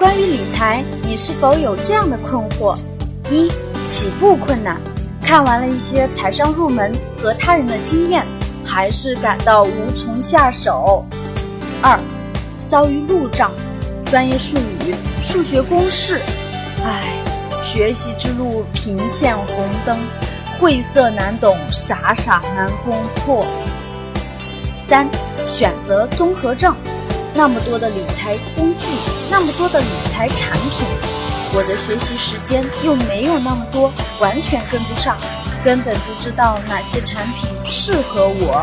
关于理财，你是否有这样的困惑：一、起步困难，看完了一些财商入门和他人的经验，还是感到无从下手；二、遭遇路障，专业术语、数学公式，唉，学习之路频现红灯，晦涩难懂，傻傻难攻破；三、选择综合症。那么多的理财工具，那么多的理财产品，我的学习时间又没有那么多，完全跟不上，根本不知道哪些产品适合我。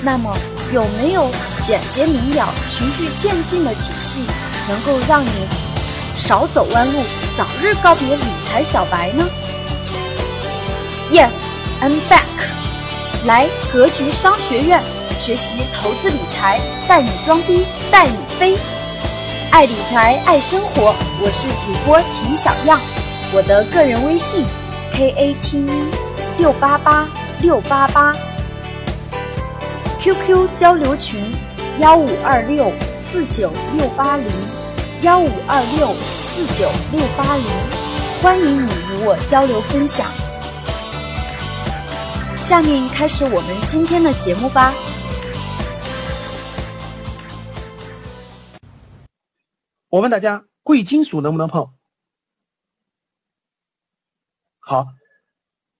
那么，有没有简洁明了、循序渐进的体系，能够让你少走弯路，早日告别理财小白呢？Yes，I'm back。来格局商学院。学习投资理财，带你装逼带你飞，爱理财爱生活，我是主播田小样，我的个人微信 k a t e 六八八六八八，QQ 交流群幺五二六四九六八零幺五二六四九六八零，欢迎你与我交流分享。下面开始我们今天的节目吧。我问大家，贵金属能不能碰？好，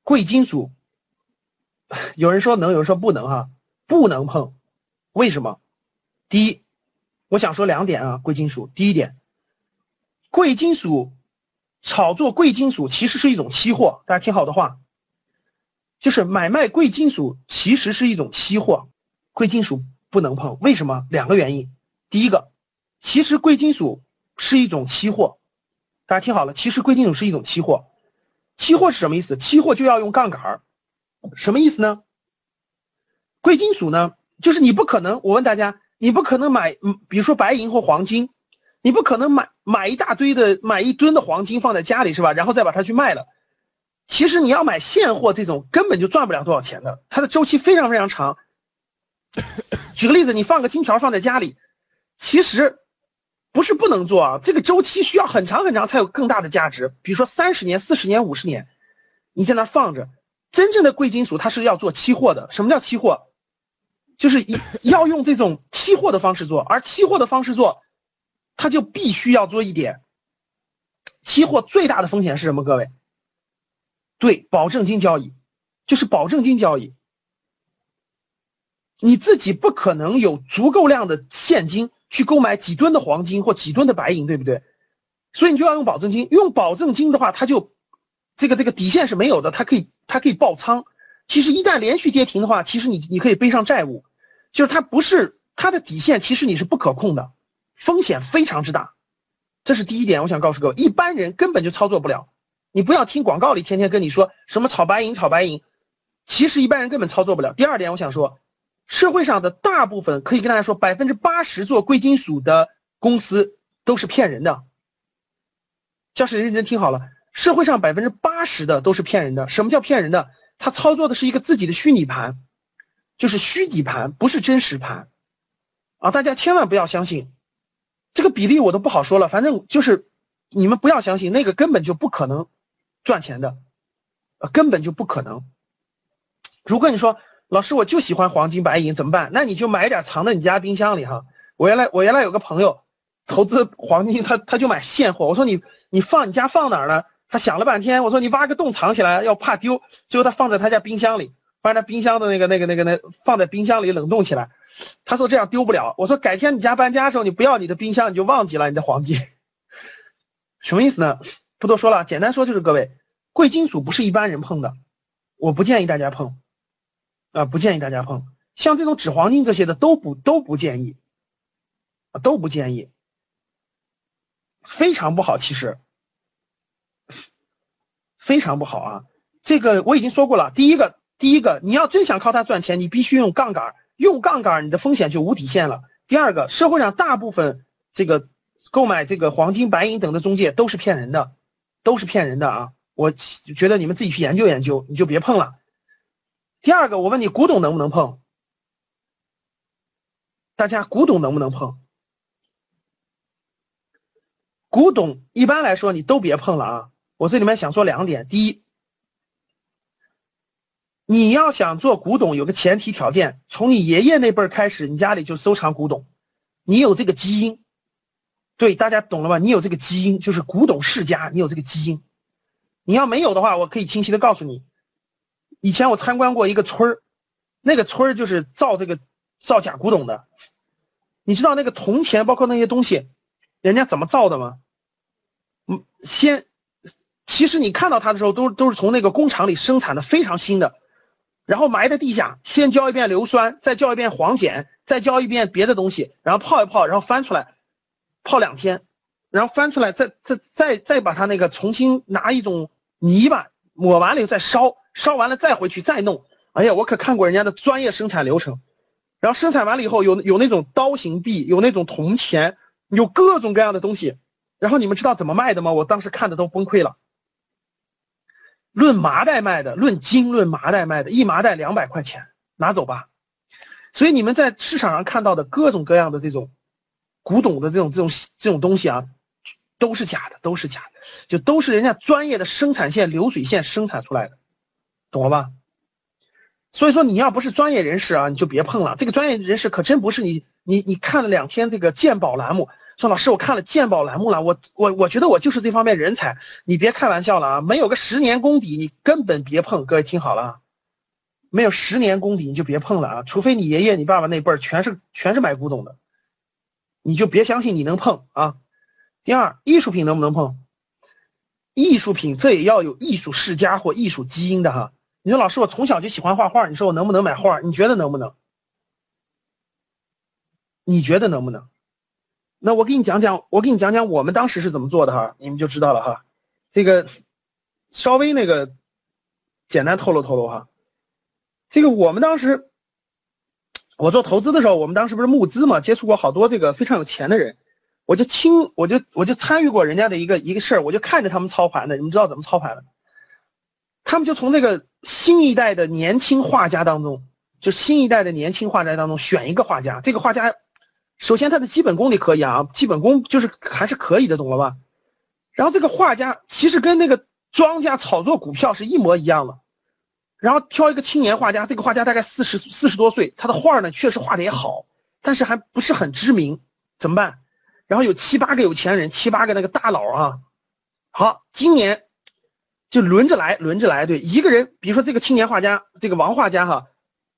贵金属，有人说能，有人说不能，哈，不能碰。为什么？第一，我想说两点啊，贵金属。第一点，贵金属炒作贵金属其实是一种期货，大家听好的话，就是买卖贵金属其实是一种期货，贵金属不能碰。为什么？两个原因。第一个。其实贵金属是一种期货，大家听好了，其实贵金属是一种期货。期货是什么意思？期货就要用杠杆儿，什么意思呢？贵金属呢，就是你不可能，我问大家，你不可能买，嗯，比如说白银或黄金，你不可能买买一大堆的，买一吨的黄金放在家里是吧？然后再把它去卖了。其实你要买现货这种，根本就赚不了多少钱的，它的周期非常非常长。举个例子，你放个金条放在家里，其实。不是不能做啊，这个周期需要很长很长才有更大的价值。比如说三十年、四十年、五十年，你在那放着。真正的贵金属它是要做期货的。什么叫期货？就是要用这种期货的方式做，而期货的方式做，它就必须要做一点。期货最大的风险是什么？各位，对，保证金交易，就是保证金交易。你自己不可能有足够量的现金。去购买几吨的黄金或几吨的白银，对不对？所以你就要用保证金。用保证金的话，它就这个这个底线是没有的，它可以它可以爆仓。其实一旦连续跌停的话，其实你你可以背上债务。就是它不是它的底线，其实你是不可控的，风险非常之大。这是第一点，我想告诉各位，一般人根本就操作不了。你不要听广告里天天跟你说什么炒白银炒白银，其实一般人根本操作不了。第二点，我想说。社会上的大部分可以跟大家说，百分之八十做贵金属的公司都是骗人的。教室认真听好了，社会上百分之八十的都是骗人的。什么叫骗人的？他操作的是一个自己的虚拟盘，就是虚底盘，不是真实盘。啊，大家千万不要相信，这个比例我都不好说了。反正就是你们不要相信，那个根本就不可能赚钱的，根本就不可能。如果你说。老师，我就喜欢黄金白银，怎么办？那你就买点藏在你家冰箱里哈。我原来我原来有个朋友投资黄金，他他就买现货。我说你你放你家放哪儿呢？他想了半天。我说你挖个洞藏起来，要怕丢。最后他放在他家冰箱里，把他冰箱的那个那个那个那放在冰箱里冷冻起来。他说这样丢不了。我说改天你家搬家的时候，你不要你的冰箱，你就忘记了你的黄金。什么意思呢？不多说了，简单说就是各位，贵金属不是一般人碰的，我不建议大家碰。啊，不建议大家碰，像这种纸黄金这些的都不都不建议，啊都不建议，非常不好，其实非常不好啊。这个我已经说过了，第一个，第一个，你要真想靠它赚钱，你必须用杠杆，用杠杆你的风险就无底线了。第二个，社会上大部分这个购买这个黄金、白银等的中介都是骗人的，都是骗人的啊！我觉得你们自己去研究研究，你就别碰了。第二个，我问你，古董能不能碰？大家，古董能不能碰？古董一般来说你都别碰了啊！我这里面想说两点：第一，你要想做古董，有个前提条件，从你爷爷那辈儿开始，你家里就收藏古董，你有这个基因。对，大家懂了吧？你有这个基因，就是古董世家，你有这个基因。你要没有的话，我可以清晰的告诉你，以前我参观过一个村儿，那个村儿就是造这个造假古董的。你知道那个铜钱，包括那些东西，人家怎么造的吗？嗯，先，其实你看到它的时候，都都是从那个工厂里生产的非常新的，然后埋在地下，先浇一遍硫酸，再浇一遍黄碱，再浇一遍别的东西，然后泡一泡，然后翻出来。泡两天，然后翻出来，再再再再把它那个重新拿一种泥巴抹完了以后再烧，烧完了再回去再弄。哎呀，我可看过人家的专业生产流程。然后生产完了以后，有有那种刀形币，有那种铜钱，有各种各样的东西。然后你们知道怎么卖的吗？我当时看的都崩溃了。论麻袋卖的，论斤论麻袋卖的，一麻袋两百块钱，拿走吧。所以你们在市场上看到的各种各样的这种。古董的这种这种这种东西啊，都是假的，都是假的，就都是人家专业的生产线流水线生产出来的，懂了吧？所以说你要不是专业人士啊，你就别碰了。这个专业人士可真不是你，你你看了两天这个鉴宝栏目，说老师我看了鉴宝栏目了，我我我觉得我就是这方面人才，你别开玩笑了啊！没有个十年功底，你根本别碰。各位听好了啊，没有十年功底你就别碰了啊！除非你爷爷你爸爸那辈儿全是全是买古董的。你就别相信你能碰啊！第二，艺术品能不能碰？艺术品这也要有艺术世家或艺术基因的哈。你说老师，我从小就喜欢画画，你说我能不能买画？你觉得能不能？你觉得能不能？那我给你讲讲，我给你讲讲我们当时是怎么做的哈，你们就知道了哈。这个稍微那个简单透露透露哈，这个我们当时。我做投资的时候，我们当时不是募资嘛，接触过好多这个非常有钱的人，我就亲，我就我就参与过人家的一个一个事儿，我就看着他们操盘的。你们知道怎么操盘的？他们就从这个新一代的年轻画家当中，就新一代的年轻画家当中选一个画家。这个画家，首先他的基本功你可以啊，基本功就是还是可以的，懂了吧？然后这个画家其实跟那个庄家炒作股票是一模一样的。然后挑一个青年画家，这个画家大概四十四十多岁，他的画呢确实画的也好，但是还不是很知名，怎么办？然后有七八个有钱人，七八个那个大佬啊，好，今年就轮着来，轮着来，对，一个人，比如说这个青年画家，这个王画家哈，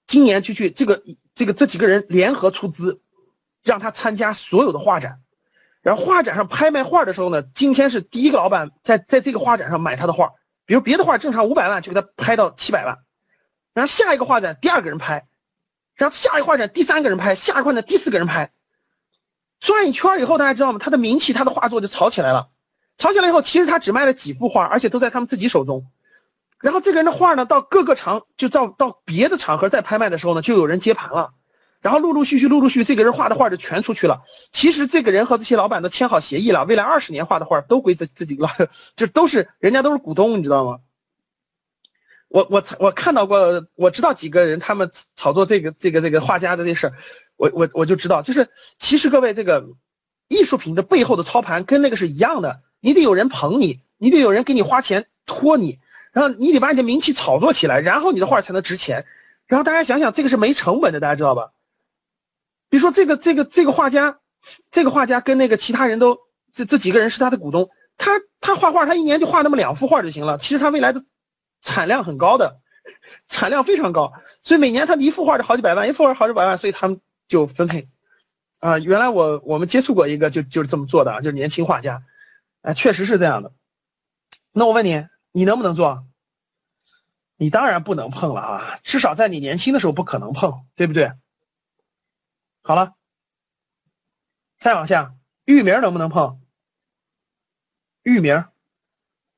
今年就去这个这个这几个人联合出资，让他参加所有的画展，然后画展上拍卖画的时候呢，今天是第一个老板在在这个画展上买他的画。比如别的画正常五百万就给他拍到七百万，然后下一个画展第二个人拍，然后下一个画展第三个人拍，下一画展第四个人拍，转一圈以后大家知道吗？他的名气，他的画作就炒起来了。炒起来以后，其实他只卖了几幅画，而且都在他们自己手中。然后这个人的画呢，到各个场就到到别的场合再拍卖的时候呢，就有人接盘了。然后陆陆续续，陆陆续续，这个人画的画就全出去了。其实这个人和这些老板都签好协议了，未来二十年画的画都归这这几个，这 都是人家都是股东，你知道吗？我我我看到过，我知道几个人他们炒作这个这个这个画家的这事儿，我我我就知道，就是其实各位这个艺术品的背后的操盘跟那个是一样的，你得有人捧你，你得有人给你花钱托你，然后你得把你的名气炒作起来，然后你的画才能值钱。然后大家想想，这个是没成本的，大家知道吧？比如说这个这个这个画家，这个画家跟那个其他人都这这几个人是他的股东，他他画画他一年就画那么两幅画就行了。其实他未来的产量很高的，产量非常高，所以每年他一幅画就好几百万，一幅画好几百万，所以他们就分配。啊，原来我我们接触过一个就就是这么做的，就是年轻画家，哎，确实是这样的。那我问你，你能不能做？你当然不能碰了啊，至少在你年轻的时候不可能碰，对不对？好了，再往下，域名能不能碰？域名，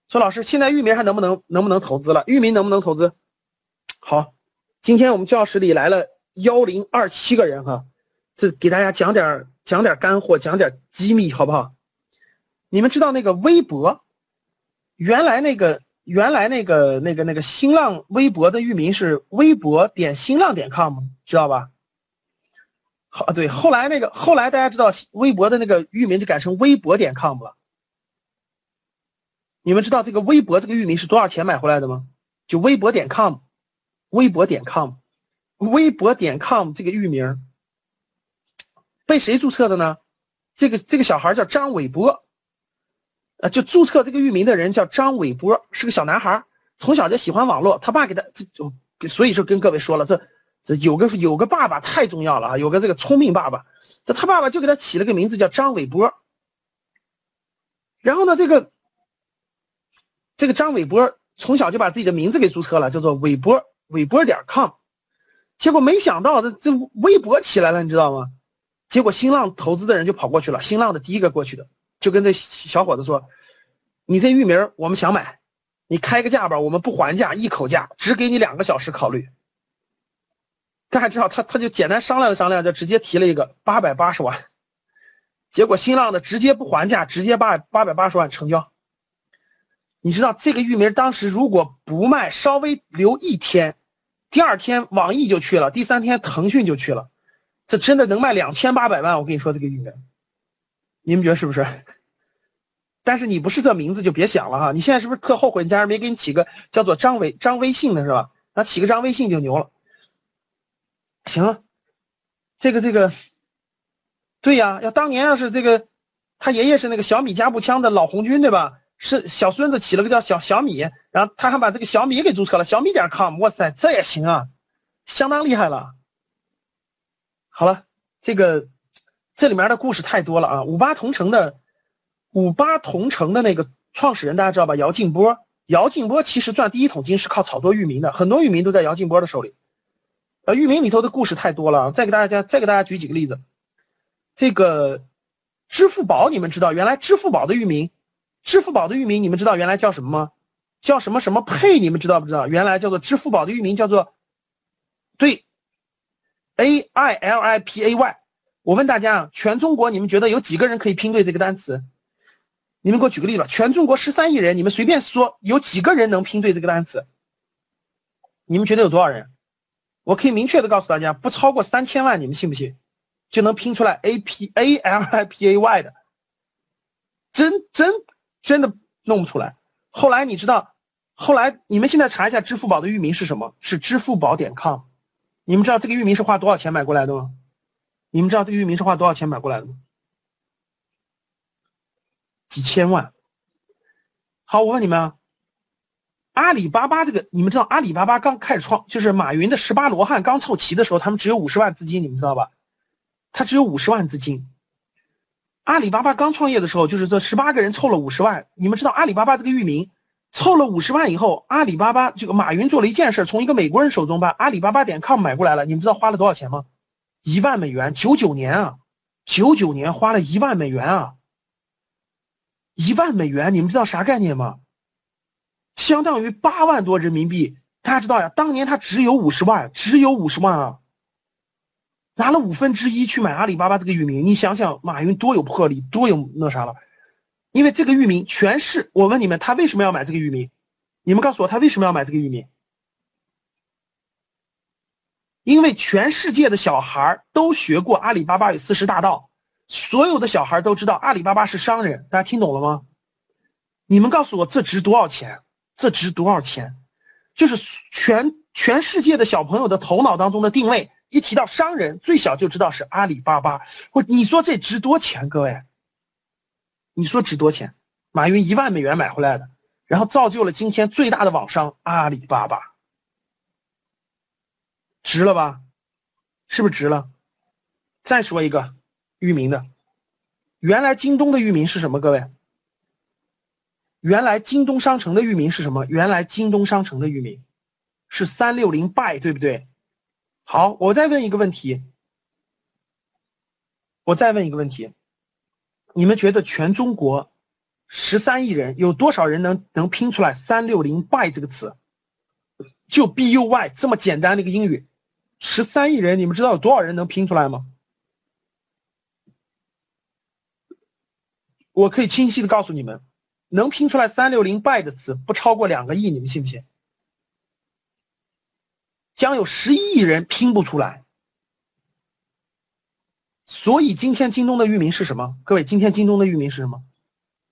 说老师，现在域名还能不能能不能投资了？域名能不能投资？好，今天我们教室里来了幺零二七个人哈，这给大家讲点讲点干货，讲点机密，好不好？你们知道那个微博，原来那个原来那个那个那个新浪微博的域名是微博点新浪点 com，知道吧？好，对，后来那个后来大家知道微博的那个域名就改成微博点 com 了，你们知道这个微博这个域名是多少钱买回来的吗？就微博点 com，微博点 com，微博点 com 这个域名被谁注册的呢？这个这个小孩叫张伟波，呃，就注册这个域名的人叫张伟波，是个小男孩，从小就喜欢网络，他爸给他这就所以说跟各位说了，这这有个有个爸爸太重要了啊，有个这个聪明爸爸，这他爸爸就给他起了个名字叫张伟波。然后呢，这个这个张伟波从小就把自己的名字给注册了，叫做伟波伟波点 com，结果没想到这这微博起来了，你知道吗？结果新浪投资的人就跑过去了，新浪的第一个过去的，就跟这小伙子说：“你这域名我们想买，你开个价吧，我们不还价，一口价，只给你两个小时考虑。”大家知道他他就简单商量了商量，就直接提了一个八百八十万，结果新浪的直接不还价，直接八八百八十万成交。你知道这个域名当时如果不卖，稍微留一天，第二天网易就去了，第三天腾讯就去了，这真的能卖两千八百万。我跟你说这个域名，你们觉得是不是？但是你不是这名字就别想了哈，你现在是不是特后悔家人没给你起个叫做张伟张微信的是吧？那起个张微信就牛了。行，这个这个，对呀，要当年要是这个，他爷爷是那个小米加步枪的老红军，对吧？是小孙子起了个叫小小米，然后他还把这个小米给注册了，小米点 com，哇塞，这也行啊，相当厉害了。好了，这个这里面的故事太多了啊。五八同城的五八同城的那个创始人大家知道吧？姚劲波，姚劲波其实赚第一桶金是靠炒作域名的，很多域名都在姚劲波的手里。呃，域名里头的故事太多了啊，再给大家再给大家举几个例子。这个支付宝，你们知道原来支付宝的域名，支付宝的域名你们知道原来叫什么吗？叫什么什么配？你们知道不知道？原来叫做支付宝的域名叫做对，A I L I P A Y。我问大家啊，全中国你们觉得有几个人可以拼对这个单词？你们给我举个例子，全中国十三亿人，你们随便说有几个人能拼对这个单词？你们觉得有多少人？我可以明确的告诉大家，不超过三千万，你们信不信？就能拼出来 A P A L I P A Y 的，真真真的弄不出来。后来你知道，后来你们现在查一下支付宝的域名是什么？是支付宝点 com。你们知道这个域名是花多少钱买过来的吗？你们知道这个域名是花多少钱买过来的吗？几千万。好，我问你们啊。阿里巴巴这个，你们知道阿里巴巴刚开始创，就是马云的十八罗汉刚凑齐的时候，他们只有五十万资金，你们知道吧？他只有五十万资金。阿里巴巴刚创业的时候，就是这十八个人凑了五十万。你们知道阿里巴巴这个域名凑了五十万以后，阿里巴巴这个马云做了一件事，从一个美国人手中把阿里巴巴点 com 买过来了。你们知道花了多少钱吗？一万美元，九九年啊，九九年花了一万美元啊，一万美元，你们知道啥概念吗？相当于八万多人民币，大家知道呀？当年他只有五十万，只有五十万啊，拿了五分之一去买阿里巴巴这个域名，你想想马云多有魄力，多有那啥了？因为这个域名全是，我问你们，他为什么要买这个域名？你们告诉我，他为什么要买这个域名？因为全世界的小孩都学过阿里巴巴与四十大盗，所有的小孩都知道阿里巴巴是商人，大家听懂了吗？你们告诉我，这值多少钱？这值多少钱？就是全全世界的小朋友的头脑当中的定位，一提到商人，最小就知道是阿里巴巴。或你说这值多钱？各位，你说值多钱？马云一万美元买回来的，然后造就了今天最大的网商阿里巴巴，值了吧？是不是值了？再说一个域名的，原来京东的域名是什么？各位？原来京东商城的域名是什么？原来京东商城的域名是三六零 buy，对不对？好，我再问一个问题，我再问一个问题，你们觉得全中国十三亿人有多少人能能拼出来三六零 buy 这个词？就 b u y 这么简单的一个英语，十三亿人，你们知道有多少人能拼出来吗？我可以清晰的告诉你们。能拼出来三六零 buy 的词不超过两个亿，你们信不信？将有十一亿人拼不出来。所以今天京东的域名是什么？各位，今天京东的域名是什么？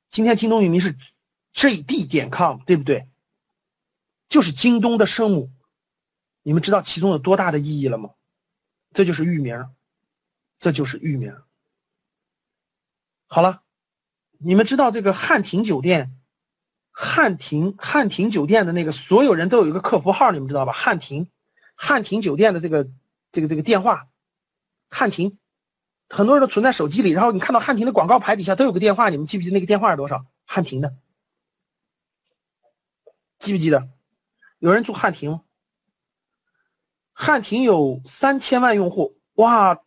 今天京东域名是，JD 点 com，对不对？就是京东的生母。你们知道其中有多大的意义了吗？这就是域名，这就是域名。好了，你们知道这个汉庭酒店，汉庭汉庭酒店的那个所有人都有一个客服号，你们知道吧？汉庭，汉庭酒店的这个这个这个电话，汉庭，很多人都存在手机里。然后你看到汉庭的广告牌底下都有个电话，你们记不记得那个电话是多少？汉庭的，记不记得？有人住汉庭吗？汉庭有三千万用户，哇，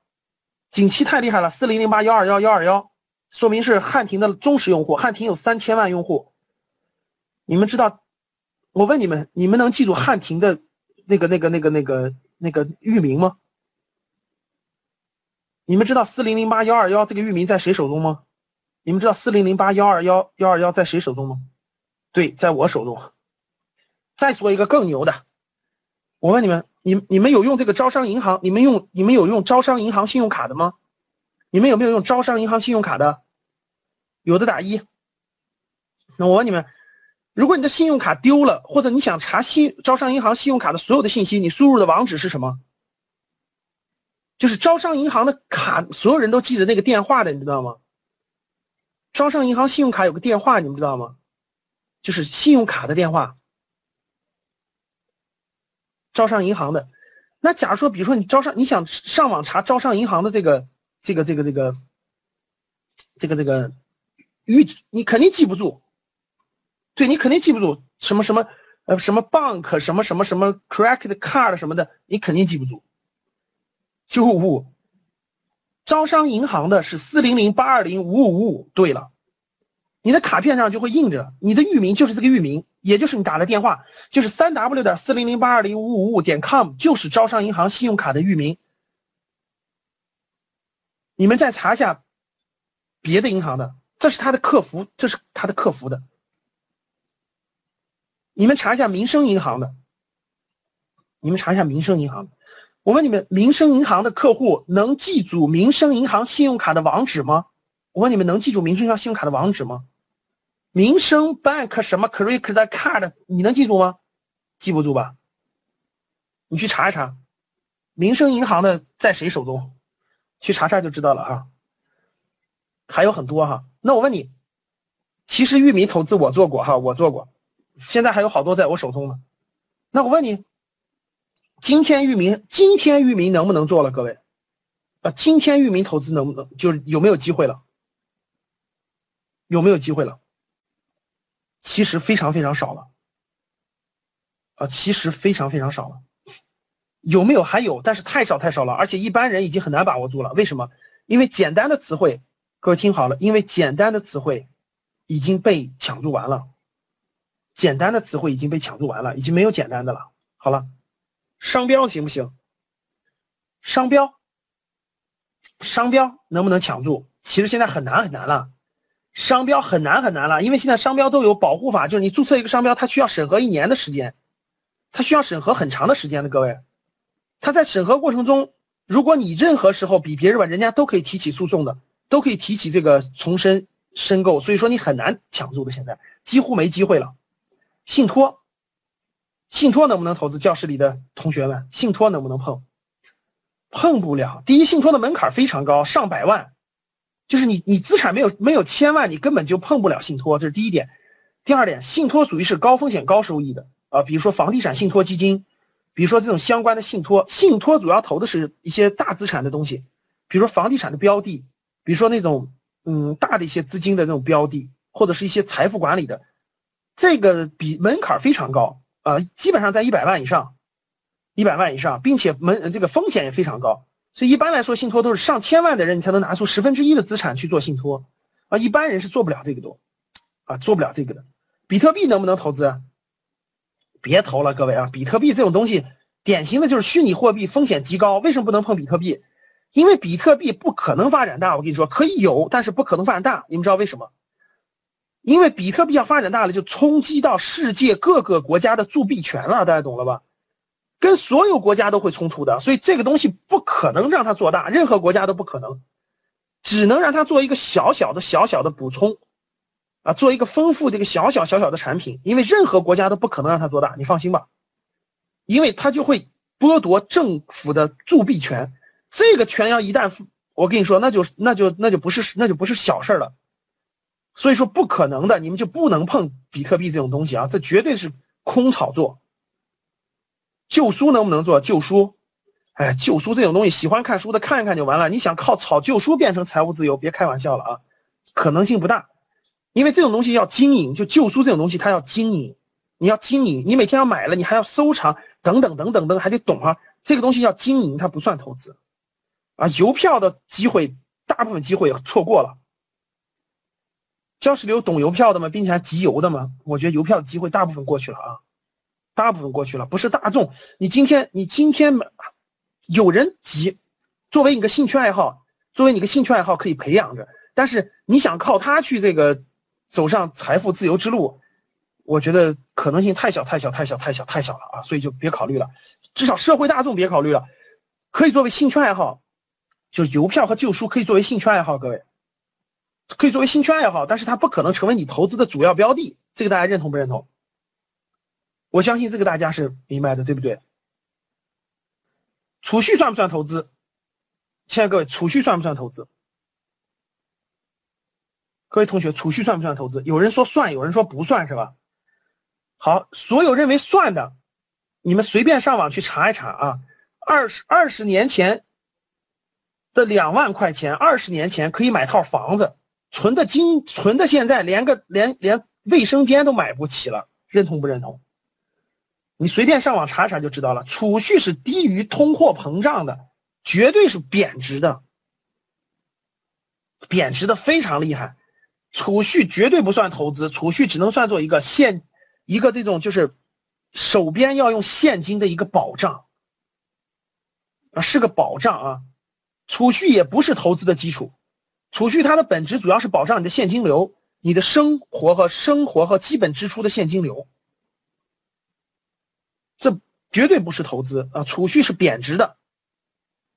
景琦太厉害了，四零零八幺二幺幺二幺，说明是汉庭的忠实用户。汉庭有三千万用户，你们知道？我问你们，你们能记住汉庭的那个、那个、那个、那个、那个域名吗？你们知道四零零八幺二幺这个域名在谁手中吗？你们知道四零零八幺二幺幺二幺在谁手中吗？对，在我手中。再说一个更牛的，我问你们。你你们有用这个招商银行？你们用你们有用招商银行信用卡的吗？你们有没有用招商银行信用卡的？有的打一。那我问你们，如果你的信用卡丢了，或者你想查信招商银行信用卡的所有的信息，你输入的网址是什么？就是招商银行的卡，所有人都记着那个电话的，你知道吗？招商银行信用卡有个电话，你们知道吗？就是信用卡的电话。招商银行的，那假如说，比如说你招商，你想上网查招商银行的这个这个这个这个这个这个预，你肯定记不住，对你肯定记不住什么什么呃什么 bank 什么什么什么 credit card 什么的，你肯定记不住。九五五，招商银行的是四零零八二零五五五五。对了，你的卡片上就会印着你的域名就是这个域名。也就是你打的电话，就是三 w 点四零零八二零五五五点 com，就是招商银行信用卡的域名。你们再查一下别的银行的，这是他的客服，这是他的客服的。你们查一下民生银行的，你们查一下民生银行。我问你们，民生银行的客户能记住民生银行信用卡的网址吗？我问你们，能记住民生银行信用卡的网址吗？民生 bank 什么 credit card 你能记住吗？记不住吧？你去查一查，民生银行的在谁手中？去查查就知道了啊。还有很多哈。那我问你，其实域名投资我做过哈，我做过，现在还有好多在我手中呢。那我问你，今天域名今天域名能不能做了？各位啊，今天域名投资能不能就是有没有机会了？有没有机会了？其实非常非常少了，啊，其实非常非常少了，有没有？还有，但是太少太少了，而且一般人已经很难把握住了。为什么？因为简单的词汇，各位听好了，因为简单的词汇已经被抢注完了，简单的词汇已经被抢注完了，已经没有简单的了。好了，商标行不行？商标，商标能不能抢注？其实现在很难很难了。商标很难很难了，因为现在商标都有保护法，就是你注册一个商标，它需要审核一年的时间，它需要审核很长的时间的。各位，它在审核过程中，如果你任何时候比别人晚，人家都可以提起诉讼的，都可以提起这个重申申购，所以说你很难抢注的，现在几乎没机会了。信托，信托能不能投资？教室里的同学们，信托能不能碰？碰不了。第一，信托的门槛非常高，上百万。就是你，你资产没有没有千万，你根本就碰不了信托，这是第一点。第二点，信托属于是高风险高收益的啊，比如说房地产信托基金，比如说这种相关的信托，信托主要投的是一些大资产的东西，比如说房地产的标的，比如说那种嗯大的一些资金的那种标的，或者是一些财富管理的，这个比门槛非常高啊，基本上在一百万以上，一百万以上，并且门这个风险也非常高。所以一般来说，信托都是上千万的人，你才能拿出十分之一的资产去做信托，啊，一般人是做不了这个的，啊，做不了这个的。比特币能不能投资？别投了，各位啊！比特币这种东西，典型的就是虚拟货币，风险极高。为什么不能碰比特币？因为比特币不可能发展大。我跟你说，可以有，但是不可能发展大。你们知道为什么？因为比特币要发展大了，就冲击到世界各个国家的铸币权了。大家懂了吧？跟所有国家都会冲突的，所以这个东西不可能让它做大，任何国家都不可能，只能让它做一个小小的、小小的补充，啊，做一个丰富这个小小小小的产品，因为任何国家都不可能让它做大，你放心吧，因为它就会剥夺政府的铸币权，这个权要一旦我跟你说，那就那就那就不是那就不是小事了，所以说不可能的，你们就不能碰比特币这种东西啊，这绝对是空炒作。旧书能不能做旧书？哎，旧书这种东西，喜欢看书的看一看就完了。你想靠炒旧书变成财务自由，别开玩笑了啊，可能性不大。因为这种东西要经营，就旧书这种东西，它要经营，你要经营，你每天要买了，你还要收藏，等等等等等，还得懂啊。这个东西要经营，它不算投资啊。邮票的机会，大部分机会错过了。教室里有懂邮票的吗？并且还集邮的吗？我觉得邮票的机会大部分过去了啊，大部分过去了，不是大众。你今天，你今天有人急，作为你个兴趣爱好，作为你个兴趣爱好可以培养着。但是你想靠它去这个走上财富自由之路，我觉得可能性太小太小太小太小太小了啊！所以就别考虑了，至少社会大众别考虑了。可以作为兴趣爱好，就是邮票和旧书可以作为兴趣爱好，各位可以作为兴趣爱好，但是它不可能成为你投资的主要标的。这个大家认同不认同？我相信这个大家是明白的，对不对？储蓄算不算投资？亲爱的各位，储蓄算不算投资？各位同学，储蓄算不算投资？有人说算，有人说不算，是吧？好，所有认为算的，你们随便上网去查一查啊。二十二十年前的两万块钱，二十年前可以买套房子，存的金存的现在连个连连卫生间都买不起了，认同不认同？你随便上网查查就知道了，储蓄是低于通货膨胀的，绝对是贬值的，贬值的非常厉害。储蓄绝对不算投资，储蓄只能算作一个现一个这种就是手边要用现金的一个保障啊，是个保障啊。储蓄也不是投资的基础，储蓄它的本质主要是保障你的现金流，你的生活和生活和基本支出的现金流。绝对不是投资啊！储蓄是贬值的。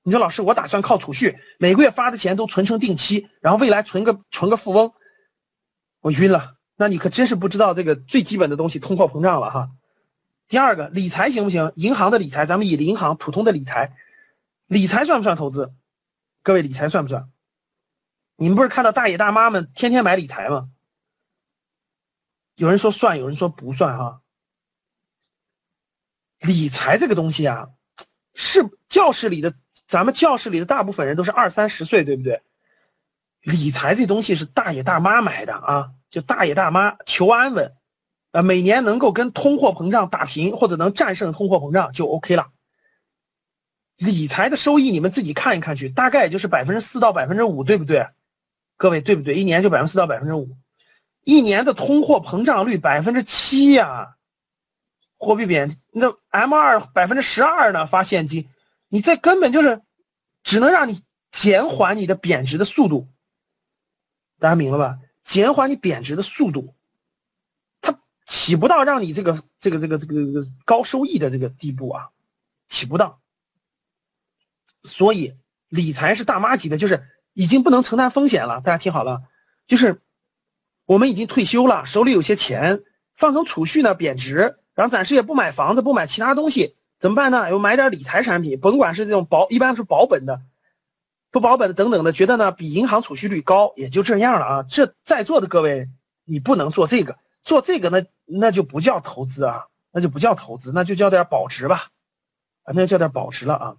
你说老师，我打算靠储蓄，每个月发的钱都存成定期，然后未来存个存个富翁。我晕了，那你可真是不知道这个最基本的东西——通货膨胀了哈。第二个，理财行不行？银行的理财，咱们以银行普通的理财，理财算不算投资？各位，理财算不算？你们不是看到大爷大妈们天天买理财吗？有人说算，有人说不算哈。理财这个东西啊，是教室里的，咱们教室里的大部分人都是二三十岁，对不对？理财这东西是大爷大妈买的啊，就大爷大妈求安稳，啊，每年能够跟通货膨胀打平或者能战胜通货膨胀就 OK 了。理财的收益你们自己看一看去，大概也就是百分之四到百分之五，对不对？各位对不对？一年就百分之四到百分之五，一年的通货膨胀率百分之七呀。货币贬，那 M 二百分之十二呢？发现金，你这根本就是只能让你减缓你的贬值的速度。大家明了吧？减缓你贬值的速度，它起不到让你这个这个这个这个高收益的这个地步啊，起不到。所以理财是大妈级的，就是已经不能承担风险了。大家听好了，就是我们已经退休了，手里有些钱，放成储蓄呢贬值。然后暂时也不买房子，不买其他东西，怎么办呢？又买点理财产品，甭管是这种保，一般是保本的，不保本的等等的，觉得呢比银行储蓄率高，也就这样了啊。这在座的各位，你不能做这个，做这个那那就不叫投资啊，那就不叫投资，那就叫点保值吧，啊，那就叫点保值了啊。